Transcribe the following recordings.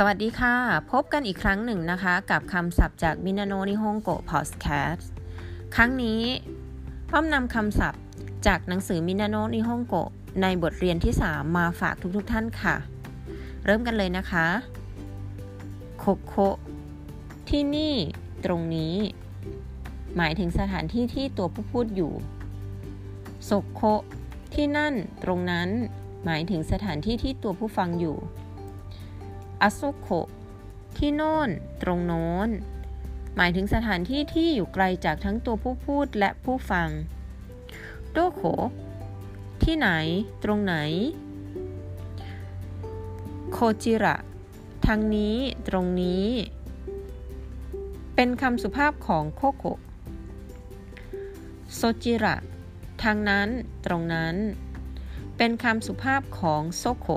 สวัสดีค่ะ พบกันอีกครั้งหนึ่งนะคะ กับคำศัพท์จากみんなの日本語 พอดแคสต์ครั้งนี้พร้อมนำคำศัพท์จากหนังสือみんなの日本語ในบทเรียนที่ 3 มาฝากทุกๆทท่านค่ะ เริ่มกันเลยนะคะここที่นี่ ตรงนี้ หมายถึงสถานที่ที่ตัวผู้พูดอยู่そこที่นั่น ตรงนั้น หมายถึงสถานที่ที่ตัวผู้ฟังอยู่ อาโซโคที่โน่น ตรงโน้น หมายถึงสถานที่ที่อยู่ไกลจากทั้งตัวผู้พูดและผู้ฟัง โดโคที่ไหน ตรงไหน โคจิระ ทางนี้ ตรงนี้ เป็นคำสุภาพของโคโคโซจิระ ทางนั้น ตรงนั้น เป็นคำสุภาพของโซโค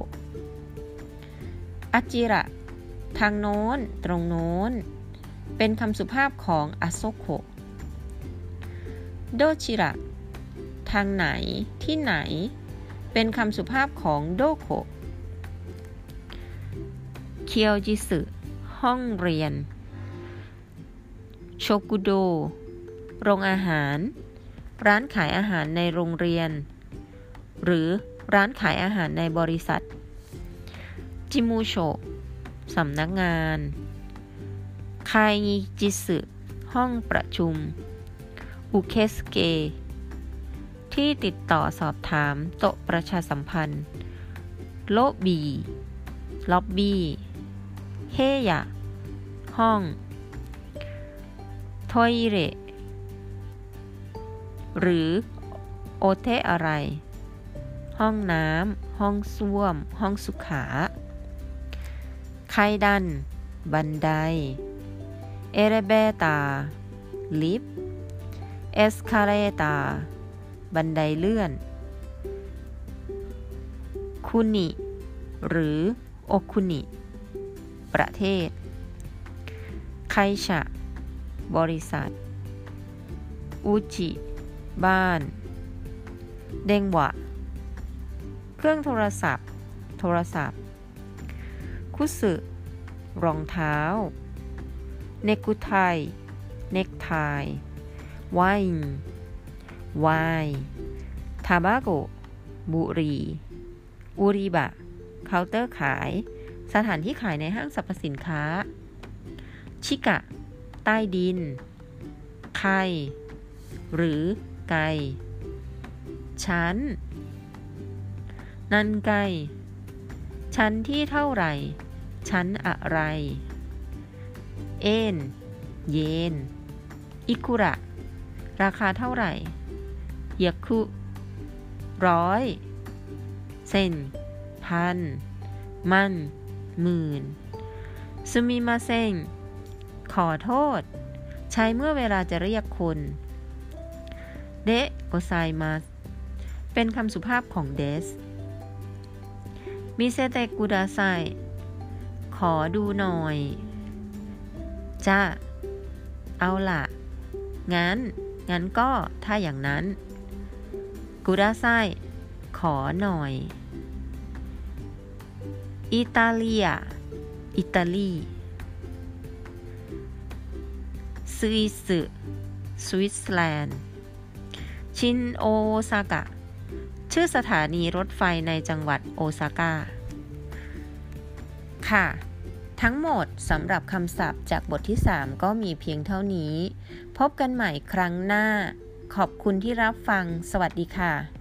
อาจิระ ทางโน้น ตรงโน้น เป็นคำสุภาพของอาโซโคโดชิระ ทางไหน ที่ไหน เป็นคำสุภาพของโดโคเคียวจิสึห้องเรียน โชกุโด โรงอาหาร ร้านขายอาหารในโรงเรียน หรือร้านขายอาหารในบริษัท จิมูโชสำนักงาน คายจิสึห้องประชุม อุเคสเก ที่ติดต่อสอบถามโตประชาสัมพันธ์ โลบี ล็อบบี้ เฮยะ ห้องトイレ หรือ お手洗い ห้องน้ำ ห้องส้วม ห้องสุขา 階段บันได エレベーターลิฟต์エスカレーターบันไดเลื่อน คุนิ หรือโอคุนิ ประเทศ ไคชะ บริษัท อุจิ บ้าน เดงวะ เครื่องโทรศัพท์ โทรศัพท์ คุสึ รองเท้า เนกุไทเนกไทไวน์ไวน์ทาบาโก บุรีอุริบะ เคาน์เตอร์ขาย สถานที่ขายในห้างสรรพสินค้า ชิกะ ใต้ดิน ไข่ หรือไก่ชั้น นันไก่ชั้นที่เท่าไหร่ ชั้นอะไร เอ็น เยน อิคุระ ราคาเท่าไหร่ยาคุร้อย เซน พัน มัน หมื่นซูมิมาเซงขอโทษ ใช้เมื่อเวลาจะเรียกคน เดะโกไซมาเป็นคำสุภาพของเดสมิเซเตกุดาไซ ขอดูหน่อย จ้า เอาล่ะ งั้น งั้นก็ถ้าอย่างนั้นกูดาไซขอหน่อย อิตาเลีย อิตาลีสวิสสวิตเซอร์แลนด์ ชินโอซากะ ชื่อสถานีรถไฟในจังหวัดโอซาก้า ค่ะ ทั้งหมดสำหรับคำศัพท์จากบทที่ 3 ก็มีเพียงเท่านี้ พบกันใหม่ครั้งหน้า ขอบคุณที่รับฟัง สวัสดีค่ะ